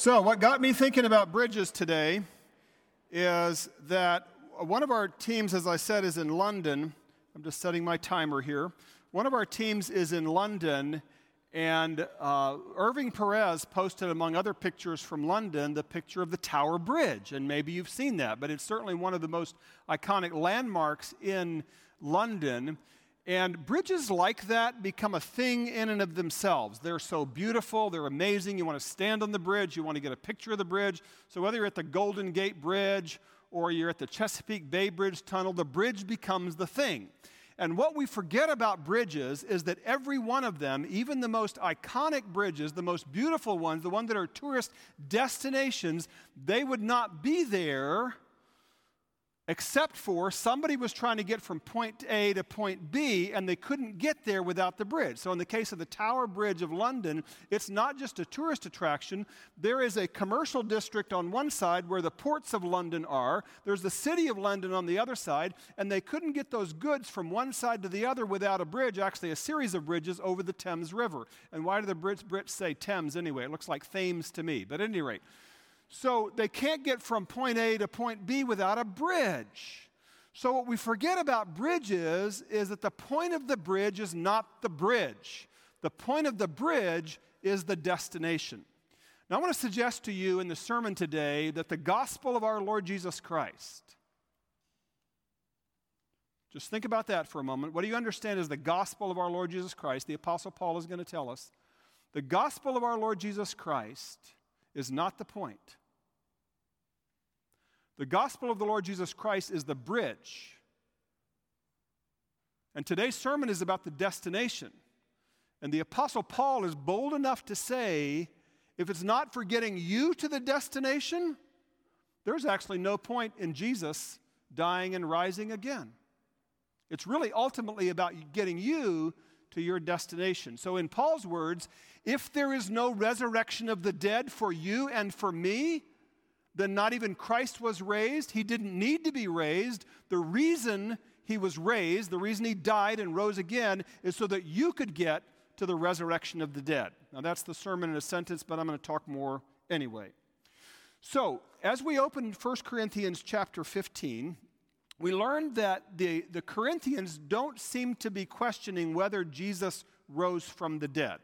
So, what got me thinking about bridges today is that one of our teams, as I said, is in London. I'm just setting my timer here. One of our teams is in London, and uh, Irving Perez posted, among other pictures from London, the picture of the Tower Bridge. And maybe you've seen that, but it's certainly one of the most iconic landmarks in London. And bridges like that become a thing in and of themselves. They're so beautiful, they're amazing. You want to stand on the bridge, you want to get a picture of the bridge. So, whether you're at the Golden Gate Bridge or you're at the Chesapeake Bay Bridge Tunnel, the bridge becomes the thing. And what we forget about bridges is that every one of them, even the most iconic bridges, the most beautiful ones, the ones that are tourist destinations, they would not be there except for somebody was trying to get from point A to point B and they couldn't get there without the bridge. So, in the case of the Tower Bridge of London, it's not just a tourist attraction. There is a commercial district on one side where the ports of London are, there's the city of London on the other side, and they couldn't get those goods from one side to the other without a bridge, actually, a series of bridges over the Thames River. And why do the Brits, Brits say Thames anyway? It looks like Thames to me. But at any rate, so they can't get from point A to point B without a bridge. So what we forget about bridges is that the point of the bridge is not the bridge. The point of the bridge is the destination. Now, I want to suggest to you in the sermon today that the gospel of our Lord Jesus Christ, just think about that for a moment. What do you understand is the gospel of our Lord Jesus Christ? The Apostle Paul is going to tell us. The gospel of our Lord Jesus Christ is not the point. The gospel of the Lord Jesus Christ is the bridge. And today's sermon is about the destination. And the Apostle Paul is bold enough to say if it's not for getting you to the destination, there's actually no point in Jesus dying and rising again. It's really ultimately about getting you to your destination. So, in Paul's words, if there is no resurrection of the dead for you and for me, then not even Christ was raised. He didn't need to be raised. The reason he was raised, the reason he died and rose again, is so that you could get to the resurrection of the dead. Now, that's the sermon in a sentence, but I'm going to talk more anyway. So, as we open 1 Corinthians chapter 15, we learned that the, the Corinthians don't seem to be questioning whether Jesus rose from the dead.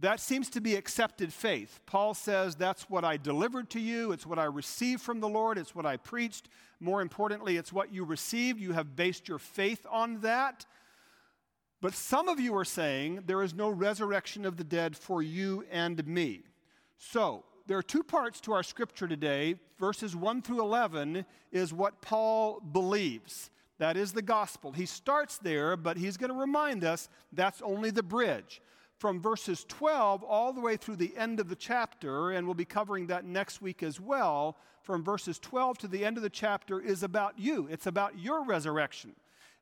That seems to be accepted faith. Paul says, That's what I delivered to you. It's what I received from the Lord. It's what I preached. More importantly, it's what you received. You have based your faith on that. But some of you are saying there is no resurrection of the dead for you and me. So, there are two parts to our scripture today. Verses 1 through 11 is what Paul believes. That is the gospel. He starts there, but he's going to remind us that's only the bridge. From verses 12 all the way through the end of the chapter, and we'll be covering that next week as well, from verses 12 to the end of the chapter is about you. It's about your resurrection.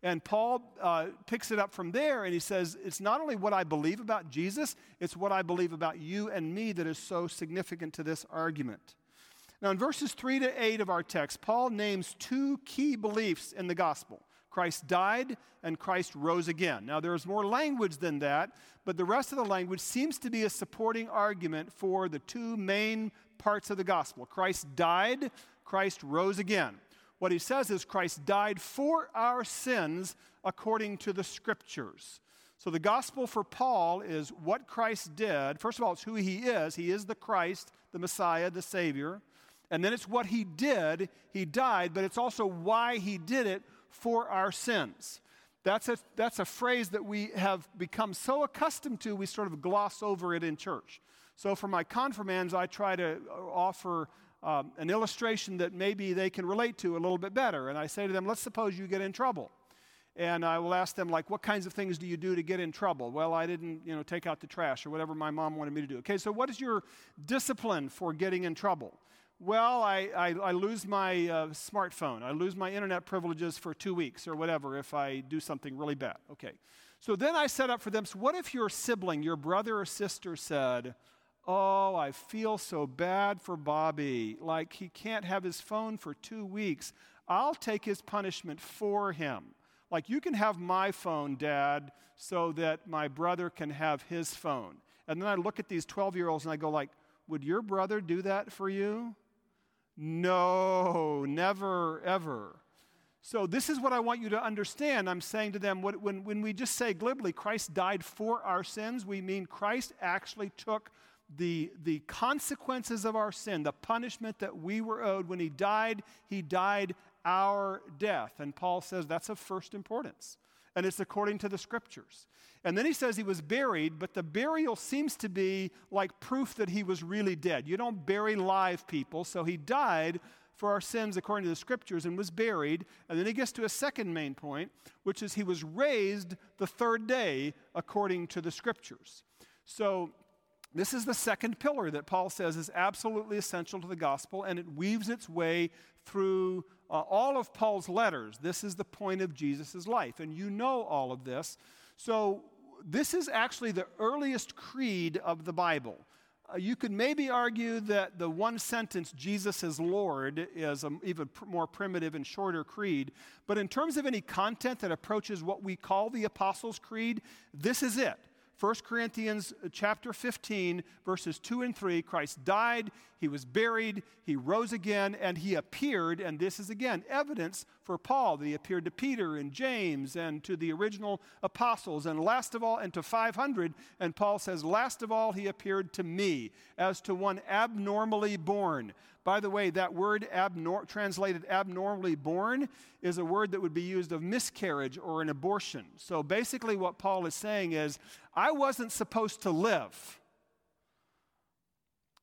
And Paul uh, picks it up from there and he says, It's not only what I believe about Jesus, it's what I believe about you and me that is so significant to this argument. Now, in verses 3 to 8 of our text, Paul names two key beliefs in the gospel Christ died and Christ rose again. Now, there's more language than that, but the rest of the language seems to be a supporting argument for the two main parts of the gospel Christ died, Christ rose again. What he says is Christ died for our sins according to the scriptures. So the gospel for Paul is what Christ did. First of all, it's who he is. He is the Christ, the Messiah, the Savior. And then it's what he did. He died, but it's also why he did it for our sins. That's a, that's a phrase that we have become so accustomed to, we sort of gloss over it in church. So for my confirmands, I try to offer um, an illustration that maybe they can relate to a little bit better. And I say to them, let's suppose you get in trouble. And I will ask them, like, what kinds of things do you do to get in trouble? Well, I didn't, you know, take out the trash or whatever my mom wanted me to do. Okay, so what is your discipline for getting in trouble? Well, I, I, I lose my uh, smartphone. I lose my internet privileges for two weeks or whatever if I do something really bad. Okay. So then I set up for them. So, what if your sibling, your brother or sister said, Oh, I feel so bad for Bobby. Like he can't have his phone for two weeks. I'll take his punishment for him. Like you can have my phone, Dad, so that my brother can have his phone. And then I look at these 12 year olds and I go like, Would your brother do that for you? No, never, ever. So, this is what I want you to understand. I'm saying to them, when, when we just say glibly, Christ died for our sins, we mean Christ actually took the, the consequences of our sin, the punishment that we were owed. When he died, he died our death. And Paul says that's of first importance. And it's according to the scriptures. And then he says he was buried, but the burial seems to be like proof that he was really dead. You don't bury live people, so he died for our sins according to the scriptures and was buried. And then he gets to a second main point, which is he was raised the third day according to the scriptures. So this is the second pillar that Paul says is absolutely essential to the gospel, and it weaves its way through uh, all of Paul's letters. This is the point of Jesus' life, and you know all of this. So, this is actually the earliest creed of the Bible. Uh, you could maybe argue that the one sentence, Jesus is Lord, is an even pr- more primitive and shorter creed. But in terms of any content that approaches what we call the Apostles' Creed, this is it. 1 Corinthians uh, chapter 15, verses 2 and 3 Christ died, he was buried, he rose again, and he appeared. And this is again evidence for Paul that he appeared to Peter and James and to the original apostles, and last of all, and to 500. And Paul says, Last of all, he appeared to me as to one abnormally born. By the way, that word abnor- translated abnormally born is a word that would be used of miscarriage or an abortion. So basically, what Paul is saying is, I wasn't supposed to live.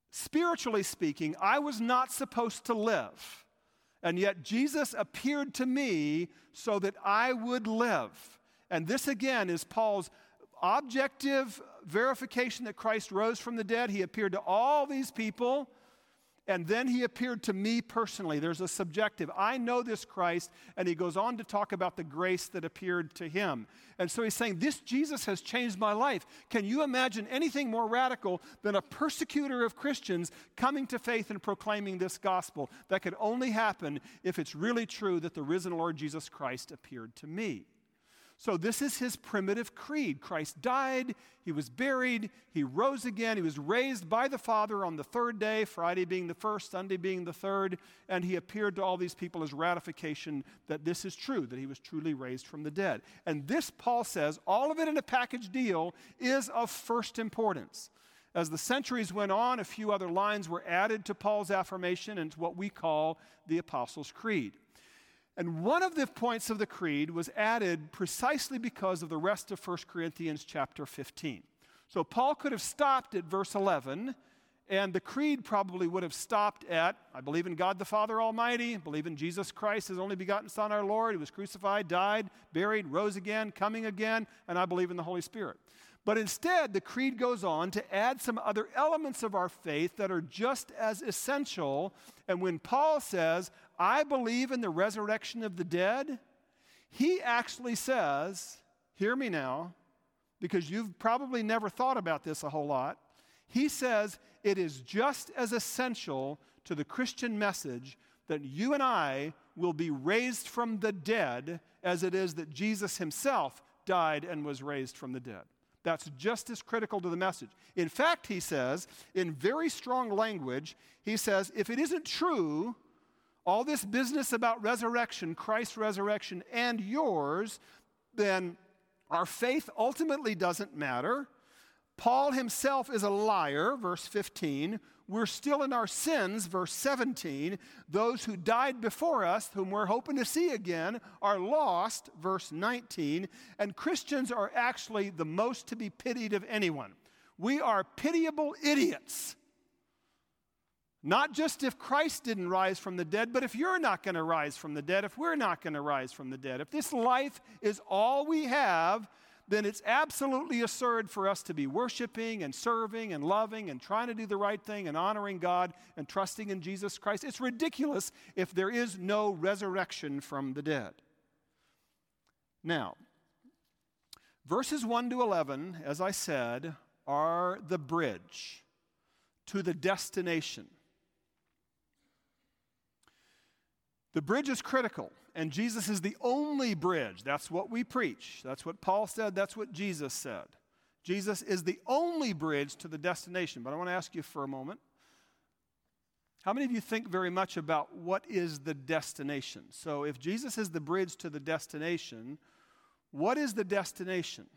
Spiritually speaking, I was not supposed to live. And yet Jesus appeared to me so that I would live. And this again is Paul's objective verification that Christ rose from the dead. He appeared to all these people and then he appeared to me personally. There's a subjective. I know this Christ. And he goes on to talk about the grace that appeared to him. And so he's saying, This Jesus has changed my life. Can you imagine anything more radical than a persecutor of Christians coming to faith and proclaiming this gospel? That could only happen if it's really true that the risen Lord Jesus Christ appeared to me. So, this is his primitive creed. Christ died, he was buried, he rose again, he was raised by the Father on the third day, Friday being the first, Sunday being the third, and he appeared to all these people as ratification that this is true, that he was truly raised from the dead. And this, Paul says, all of it in a package deal is of first importance. As the centuries went on, a few other lines were added to Paul's affirmation into what we call the Apostles' Creed. And one of the points of the creed was added precisely because of the rest of 1 Corinthians chapter 15. So Paul could have stopped at verse 11, and the creed probably would have stopped at I believe in God the Father Almighty, believe in Jesus Christ, his only begotten Son, our Lord. He was crucified, died, buried, rose again, coming again, and I believe in the Holy Spirit. But instead, the creed goes on to add some other elements of our faith that are just as essential. And when Paul says, I believe in the resurrection of the dead, he actually says, Hear me now, because you've probably never thought about this a whole lot. He says it is just as essential to the Christian message that you and I will be raised from the dead as it is that Jesus himself died and was raised from the dead. That's just as critical to the message. In fact, he says, in very strong language, he says, if it isn't true, all this business about resurrection, Christ's resurrection, and yours, then our faith ultimately doesn't matter. Paul himself is a liar, verse 15. We're still in our sins, verse 17. Those who died before us, whom we're hoping to see again, are lost, verse 19. And Christians are actually the most to be pitied of anyone. We are pitiable idiots. Not just if Christ didn't rise from the dead, but if you're not going to rise from the dead, if we're not going to rise from the dead. If this life is all we have, then it's absolutely absurd for us to be worshiping and serving and loving and trying to do the right thing and honoring God and trusting in Jesus Christ. It's ridiculous if there is no resurrection from the dead. Now, verses 1 to 11, as I said, are the bridge to the destination. The bridge is critical. And Jesus is the only bridge. That's what we preach. That's what Paul said. That's what Jesus said. Jesus is the only bridge to the destination. But I want to ask you for a moment How many of you think very much about what is the destination? So, if Jesus is the bridge to the destination, what is the destination?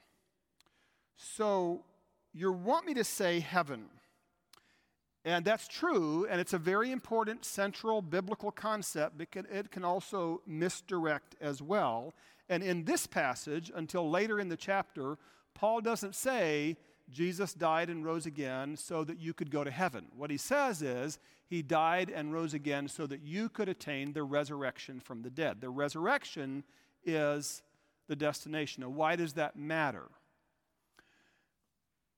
So, you want me to say heaven. And that's true, and it's a very important central biblical concept, but it can also misdirect as well. And in this passage, until later in the chapter, Paul doesn't say Jesus died and rose again so that you could go to heaven. What he says is, he died and rose again so that you could attain the resurrection from the dead. The resurrection is the destination. Now, why does that matter?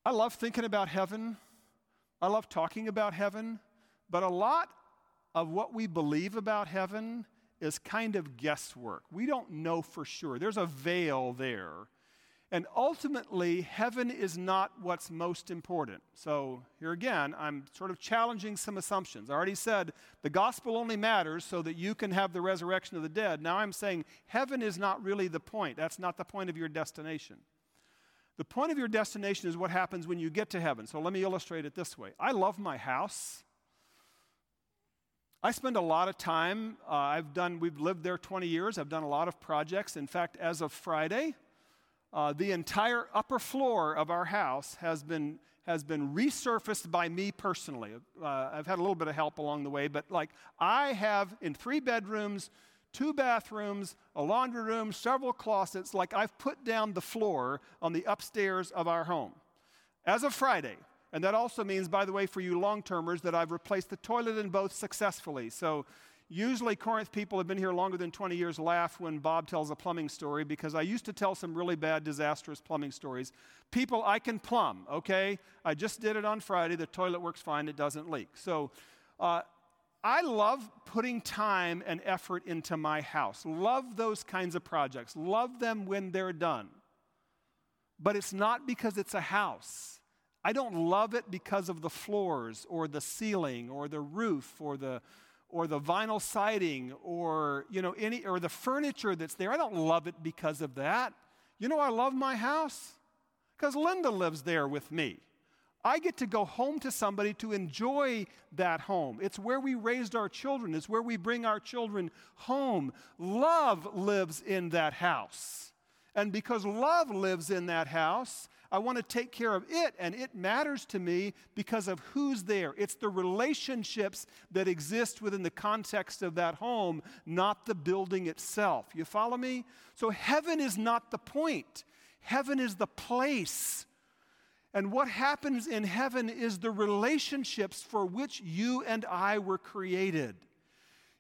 I love thinking about heaven. I love talking about heaven. But a lot of what we believe about heaven is kind of guesswork. We don't know for sure. There's a veil there. And ultimately, heaven is not what's most important. So, here again, I'm sort of challenging some assumptions. I already said the gospel only matters so that you can have the resurrection of the dead. Now I'm saying heaven is not really the point. That's not the point of your destination. The point of your destination is what happens when you get to heaven. So, let me illustrate it this way I love my house. I spend a lot of time. Uh, I've done, we've lived there 20 years. I've done a lot of projects. In fact, as of Friday, uh, the entire upper floor of our house has been has been resurfaced by me personally. Uh, I've had a little bit of help along the way, but like I have in three bedrooms, two bathrooms, a laundry room, several closets, like I've put down the floor on the upstairs of our home as of Friday. And that also means, by the way, for you long termers, that I've replaced the toilet in both successfully. So Usually, Corinth people have been here longer than 20 years laugh when Bob tells a plumbing story because I used to tell some really bad, disastrous plumbing stories. People, I can plumb, okay? I just did it on Friday. The toilet works fine, it doesn't leak. So, uh, I love putting time and effort into my house. Love those kinds of projects. Love them when they're done. But it's not because it's a house. I don't love it because of the floors or the ceiling or the roof or the or the vinyl siding or you know any or the furniture that's there. I don't love it because of that. You know I love my house because Linda lives there with me. I get to go home to somebody to enjoy that home. It's where we raised our children. It's where we bring our children home. Love lives in that house. And because love lives in that house, I want to take care of it, and it matters to me because of who's there. It's the relationships that exist within the context of that home, not the building itself. You follow me? So, heaven is not the point, heaven is the place. And what happens in heaven is the relationships for which you and I were created.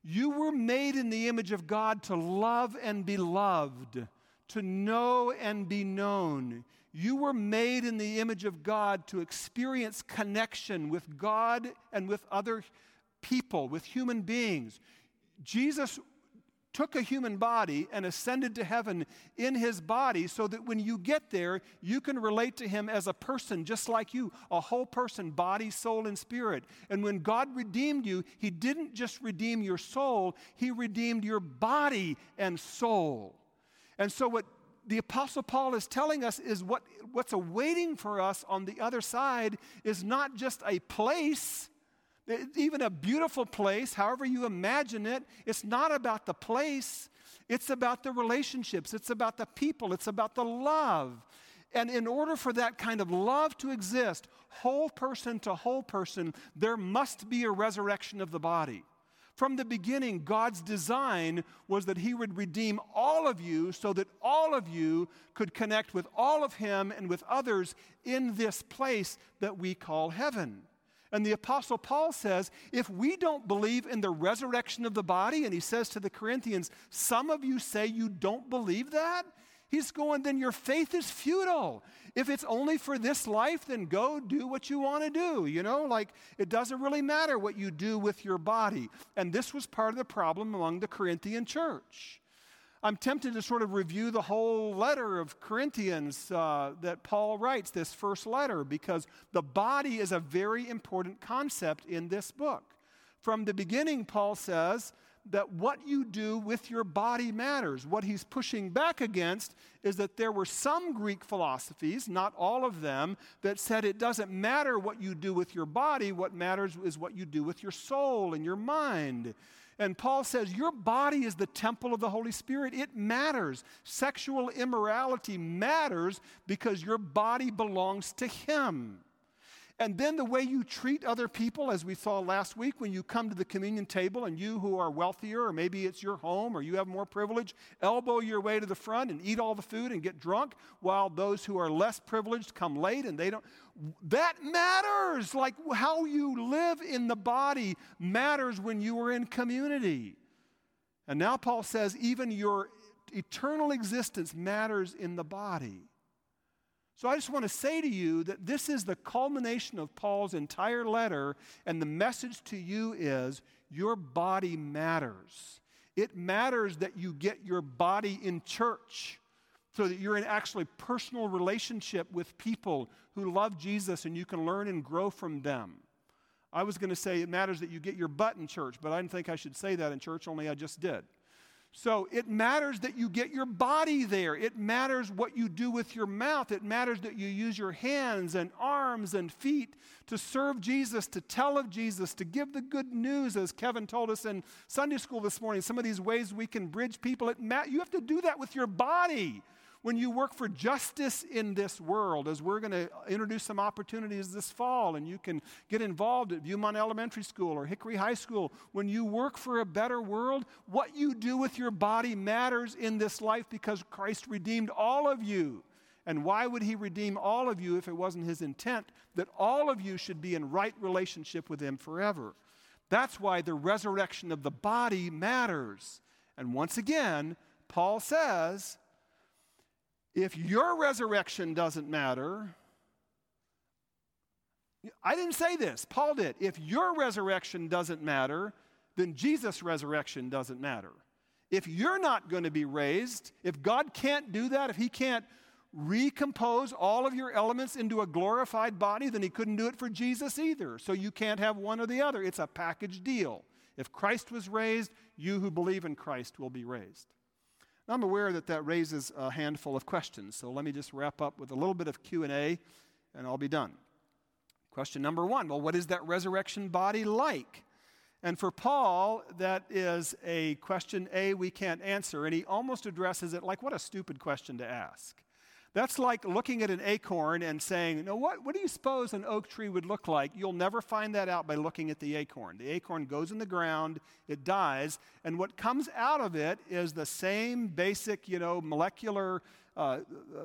You were made in the image of God to love and be loved, to know and be known. You were made in the image of God to experience connection with God and with other people, with human beings. Jesus took a human body and ascended to heaven in his body so that when you get there, you can relate to him as a person just like you, a whole person, body, soul, and spirit. And when God redeemed you, he didn't just redeem your soul, he redeemed your body and soul. And so, what the Apostle Paul is telling us is what, what's awaiting for us on the other side is not just a place, even a beautiful place, however you imagine it. It's not about the place, it's about the relationships, it's about the people, it's about the love. And in order for that kind of love to exist, whole person to whole person, there must be a resurrection of the body. From the beginning, God's design was that He would redeem all of you so that all of you could connect with all of Him and with others in this place that we call heaven. And the Apostle Paul says, if we don't believe in the resurrection of the body, and he says to the Corinthians, some of you say you don't believe that, He's going, then your faith is futile. If it's only for this life, then go do what you want to do. You know, like it doesn't really matter what you do with your body. And this was part of the problem among the Corinthian church. I'm tempted to sort of review the whole letter of Corinthians uh, that Paul writes, this first letter, because the body is a very important concept in this book. From the beginning, Paul says, that what you do with your body matters. What he's pushing back against is that there were some Greek philosophies, not all of them, that said it doesn't matter what you do with your body, what matters is what you do with your soul and your mind. And Paul says, Your body is the temple of the Holy Spirit. It matters. Sexual immorality matters because your body belongs to Him. And then the way you treat other people, as we saw last week, when you come to the communion table and you who are wealthier, or maybe it's your home or you have more privilege, elbow your way to the front and eat all the food and get drunk, while those who are less privileged come late and they don't. That matters. Like how you live in the body matters when you are in community. And now Paul says, even your eternal existence matters in the body. So I just want to say to you that this is the culmination of Paul's entire letter, and the message to you is your body matters. It matters that you get your body in church so that you're in actually personal relationship with people who love Jesus and you can learn and grow from them. I was going to say it matters that you get your butt in church, but I didn't think I should say that in church, only I just did. So it matters that you get your body there. It matters what you do with your mouth. It matters that you use your hands and arms and feet to serve Jesus, to tell of Jesus, to give the good news, as Kevin told us in Sunday school this morning. Some of these ways we can bridge people. It ma- you have to do that with your body when you work for justice in this world, as we're going to introduce some opportunities this fall, and you can get involved at Viewmont Elementary School or Hickory High School, when you work for a better world, what you do with your body matters in this life because Christ redeemed all of you. And why would he redeem all of you if it wasn't his intent that all of you should be in right relationship with him forever? That's why the resurrection of the body matters. And once again, Paul says, if your resurrection doesn't matter, I didn't say this, Paul did. If your resurrection doesn't matter, then Jesus' resurrection doesn't matter. If you're not going to be raised, if God can't do that, if He can't recompose all of your elements into a glorified body, then He couldn't do it for Jesus either. So you can't have one or the other. It's a package deal. If Christ was raised, you who believe in Christ will be raised. I'm aware that that raises a handful of questions, so let me just wrap up with a little bit of Q&A and I'll be done. Question number 1, well what is that resurrection body like? And for Paul, that is a question A we can't answer, and he almost addresses it like what a stupid question to ask. That's like looking at an acorn and saying, "No, what, what do you suppose an oak tree would look like? You'll never find that out by looking at the acorn. The acorn goes in the ground, it dies, and what comes out of it is the same basic, you know, molecular uh,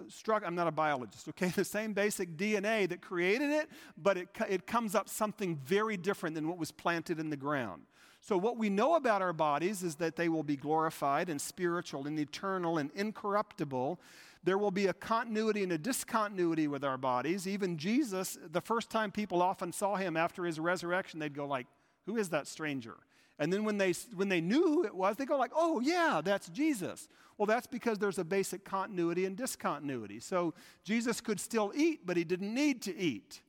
structure. I'm not a biologist, okay? The same basic DNA that created it, but it, it comes up something very different than what was planted in the ground. So, what we know about our bodies is that they will be glorified and spiritual and eternal and incorruptible. There will be a continuity and a discontinuity with our bodies. Even Jesus, the first time people often saw him after his resurrection, they'd go like, "Who is that stranger?" And then when they when they knew who it was, they go like, "Oh yeah, that's Jesus." Well, that's because there's a basic continuity and discontinuity. So Jesus could still eat, but he didn't need to eat.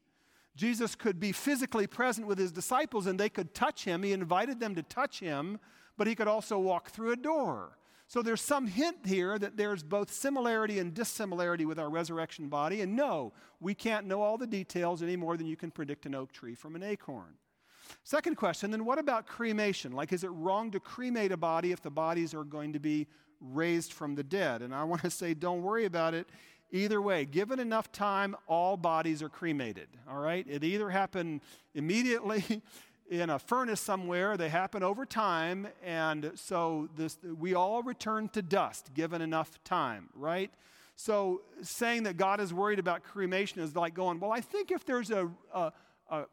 Jesus could be physically present with his disciples and they could touch him. He invited them to touch him, but he could also walk through a door. So there's some hint here that there's both similarity and dissimilarity with our resurrection body. And no, we can't know all the details any more than you can predict an oak tree from an acorn. Second question then what about cremation? Like, is it wrong to cremate a body if the bodies are going to be raised from the dead? And I want to say, don't worry about it. Either way, given enough time, all bodies are cremated. All right? It either happened immediately in a furnace somewhere. They happen over time, and so this, we all return to dust given enough time, right? So saying that God is worried about cremation is like going, well, I think if there's a, a, a,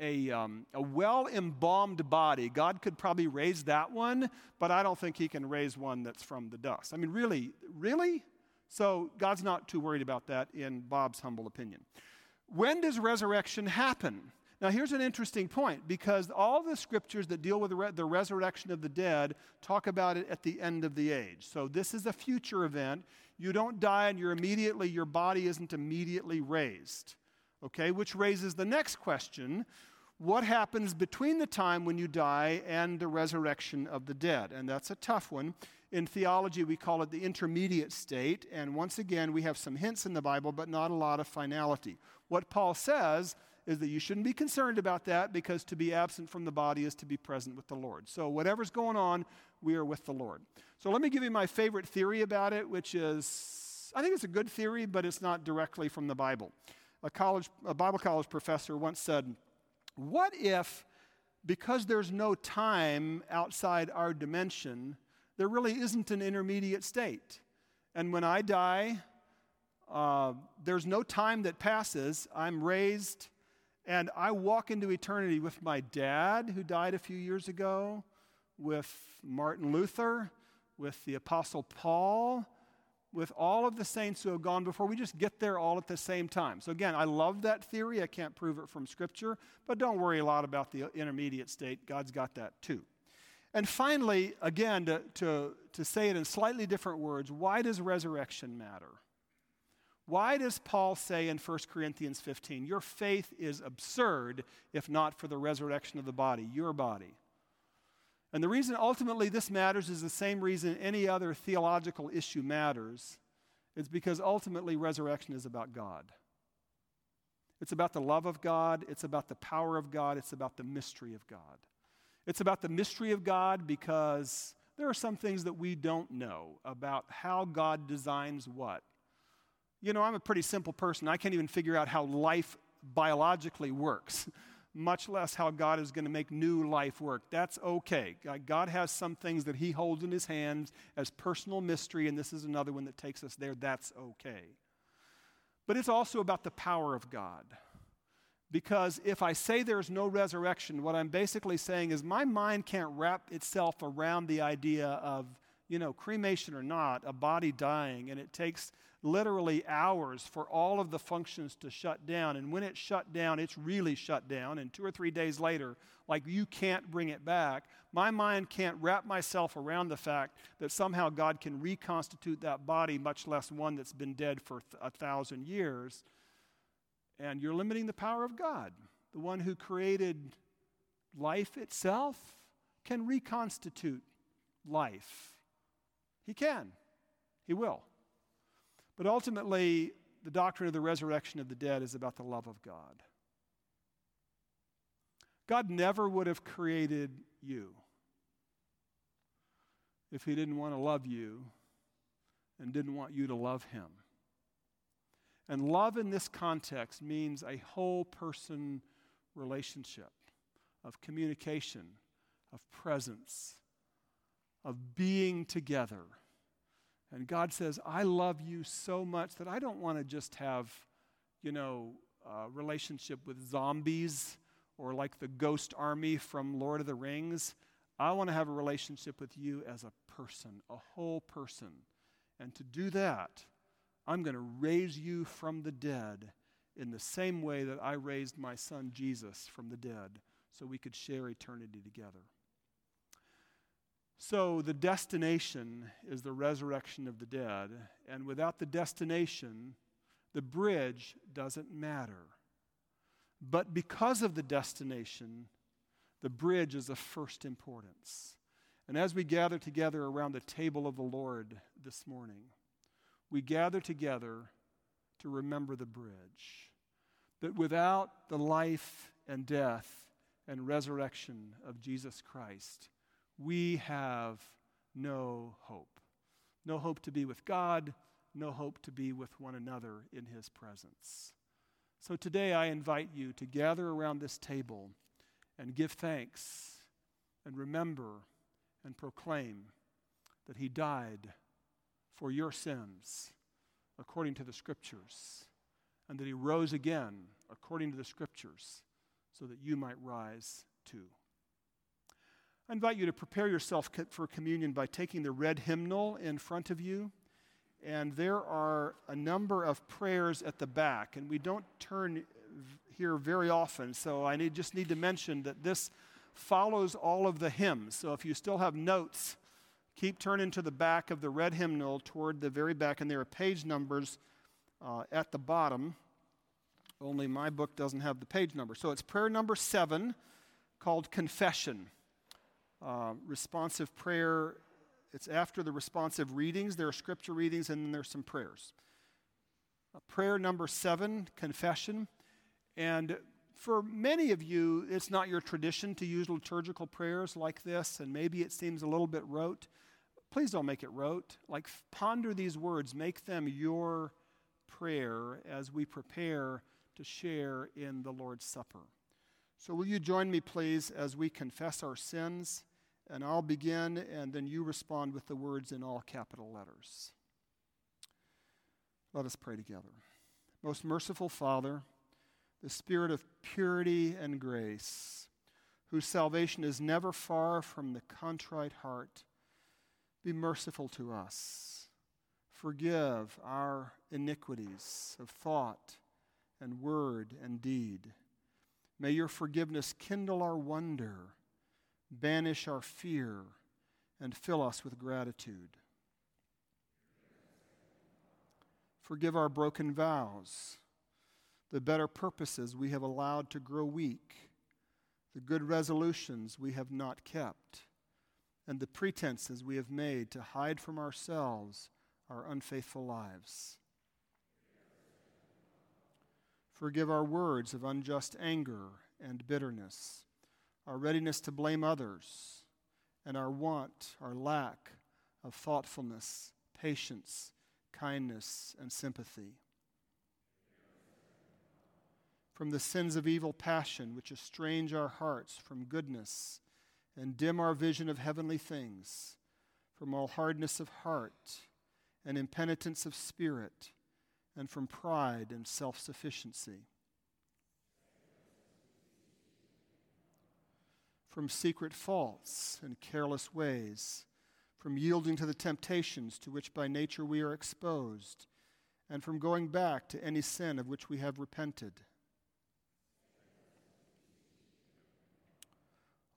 a, um, a well embalmed body, God could probably raise that one, but I don't think He can raise one that's from the dust. I mean, really, really? So God's not too worried about that, in Bob's humble opinion. When does resurrection happen? Now, here's an interesting point because all the scriptures that deal with the, re- the, resurrection of the dead talk about it at the end of the age. So, this is a future event. You don't die and you're immediately, your body isn't immediately raised. Okay, which raises the next question what happens between the time when you die and the resurrection of the dead. And that's a tough one. In theology, we call it the intermediate state. And once again, we have some hints in the Bible, but not a lot of finality. What Paul says is that you shouldn't be concerned about that because to be absent from the body is to be present with the Lord. So, whatever's going on, we are with the Lord. So, let me give you my favorite theory about it, which is I think it's a good theory, but it's not directly from the Bible. A, college, a Bible college professor once said, What if, because there's no time outside our dimension, there really isn't an intermediate state? And when I die, uh, there's no time that passes. I'm raised and I walk into eternity with my dad, who died a few years ago, with Martin Luther, with the Apostle Paul, with all of the saints who have gone before. We just get there all at the same time. So, again, I love that theory. I can't prove it from Scripture, but don't worry a lot about the intermediate state. God's got that too. And finally, again, to, to, to say it in slightly different words, why does resurrection matter? Why does Paul say in 1 Corinthians 15, Your faith is absurd if not for the resurrection of the body, your body? And the reason ultimately this matters is the same reason any other theological issue matters. It's because ultimately resurrection is about God. It's about the love of God, it's about the power of God, it's about the mystery of God. It's about the mystery of God because there are some things that we don't know about how God designs what. You know, I'm a pretty simple person. I can't even figure out how life biologically works, much less how God is going to make new life work. That's okay. God has some things that He holds in His hands as personal mystery, and this is another one that takes us there. That's okay. But it's also about the power of God. Because if I say there's no resurrection, what I'm basically saying is my mind can't wrap itself around the idea of, you know, cremation or not, a body dying, and it takes literally hours for all of the functions to shut down. And when it's shut down, it's really shut down. And two or three days later, like you can't bring it back. My mind can't wrap myself around the fact that somehow God can reconstitute that body, much less one that's been dead for a thousand years. And you're limiting the power of God. The one who created life itself can reconstitute life. He can. He will. But ultimately, the doctrine of the resurrection of the dead is about the love of God. God never would have created you if He didn't want to love you and didn't want you to love Him. And love in this context means a whole person relationship of communication, of presence, of being together and God says, I love you so much that I don't want to just have, you know, a relationship with zombies or like the ghost army from Lord of the Rings. I want to have a relationship with you as a person, a whole person. And to do that, I'm going to raise you from the dead in the same way that I raised my son Jesus from the dead so we could share eternity together. So the destination is the resurrection of the dead, and without the destination, the bridge doesn't matter. But because of the destination, the bridge is of first importance. And as we gather together around the table of the Lord this morning, we gather together to remember the bridge. That without the life and death and resurrection of Jesus Christ, we have no hope. No hope to be with God, no hope to be with one another in His presence. So today I invite you to gather around this table and give thanks and remember and proclaim that He died for your sins according to the Scriptures and that He rose again according to the Scriptures so that you might rise too. I invite you to prepare yourself for communion by taking the red hymnal in front of you. And there are a number of prayers at the back, and we don't turn here very often, so I need, just need to mention that this follows all of the hymns. So if you still have notes, keep turning to the back of the red hymnal toward the very back, and there are page numbers uh, at the bottom only my book doesn't have the page number. So it's prayer number seven called Confession. Uh, responsive prayer, it's after the responsive readings. There are scripture readings and then there's some prayers. Uh, prayer number seven, Confession. And for many of you, it's not your tradition to use liturgical prayers like this, and maybe it seems a little bit rote. Please don't make it rote. Like, ponder these words, make them your prayer as we prepare to share in the Lord's Supper. So, will you join me, please, as we confess our sins? And I'll begin, and then you respond with the words in all capital letters. Let us pray together. Most merciful Father, the Spirit of purity and grace, whose salvation is never far from the contrite heart, be merciful to us. Forgive our iniquities of thought and word and deed. May your forgiveness kindle our wonder, banish our fear, and fill us with gratitude. Forgive our broken vows, the better purposes we have allowed to grow weak, the good resolutions we have not kept, and the pretenses we have made to hide from ourselves our unfaithful lives. Forgive our words of unjust anger and bitterness, our readiness to blame others, and our want, our lack of thoughtfulness, patience, kindness, and sympathy. From the sins of evil passion, which estrange our hearts from goodness and dim our vision of heavenly things, from all hardness of heart and impenitence of spirit and from pride and self sufficiency. From secret faults and careless ways, from yielding to the temptations to which by nature we are exposed, and from going back to any sin of which we have repented.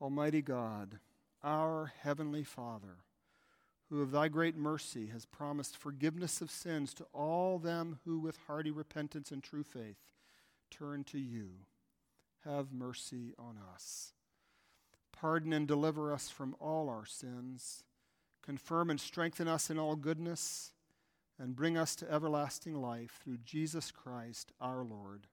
Almighty God, our Heavenly Father, who of thy great mercy has promised forgiveness of sins to all them who with hearty repentance and true faith turn to you. Have mercy on us. Pardon and deliver us from all our sins. Confirm and strengthen us in all goodness, and bring us to everlasting life through Jesus Christ our Lord.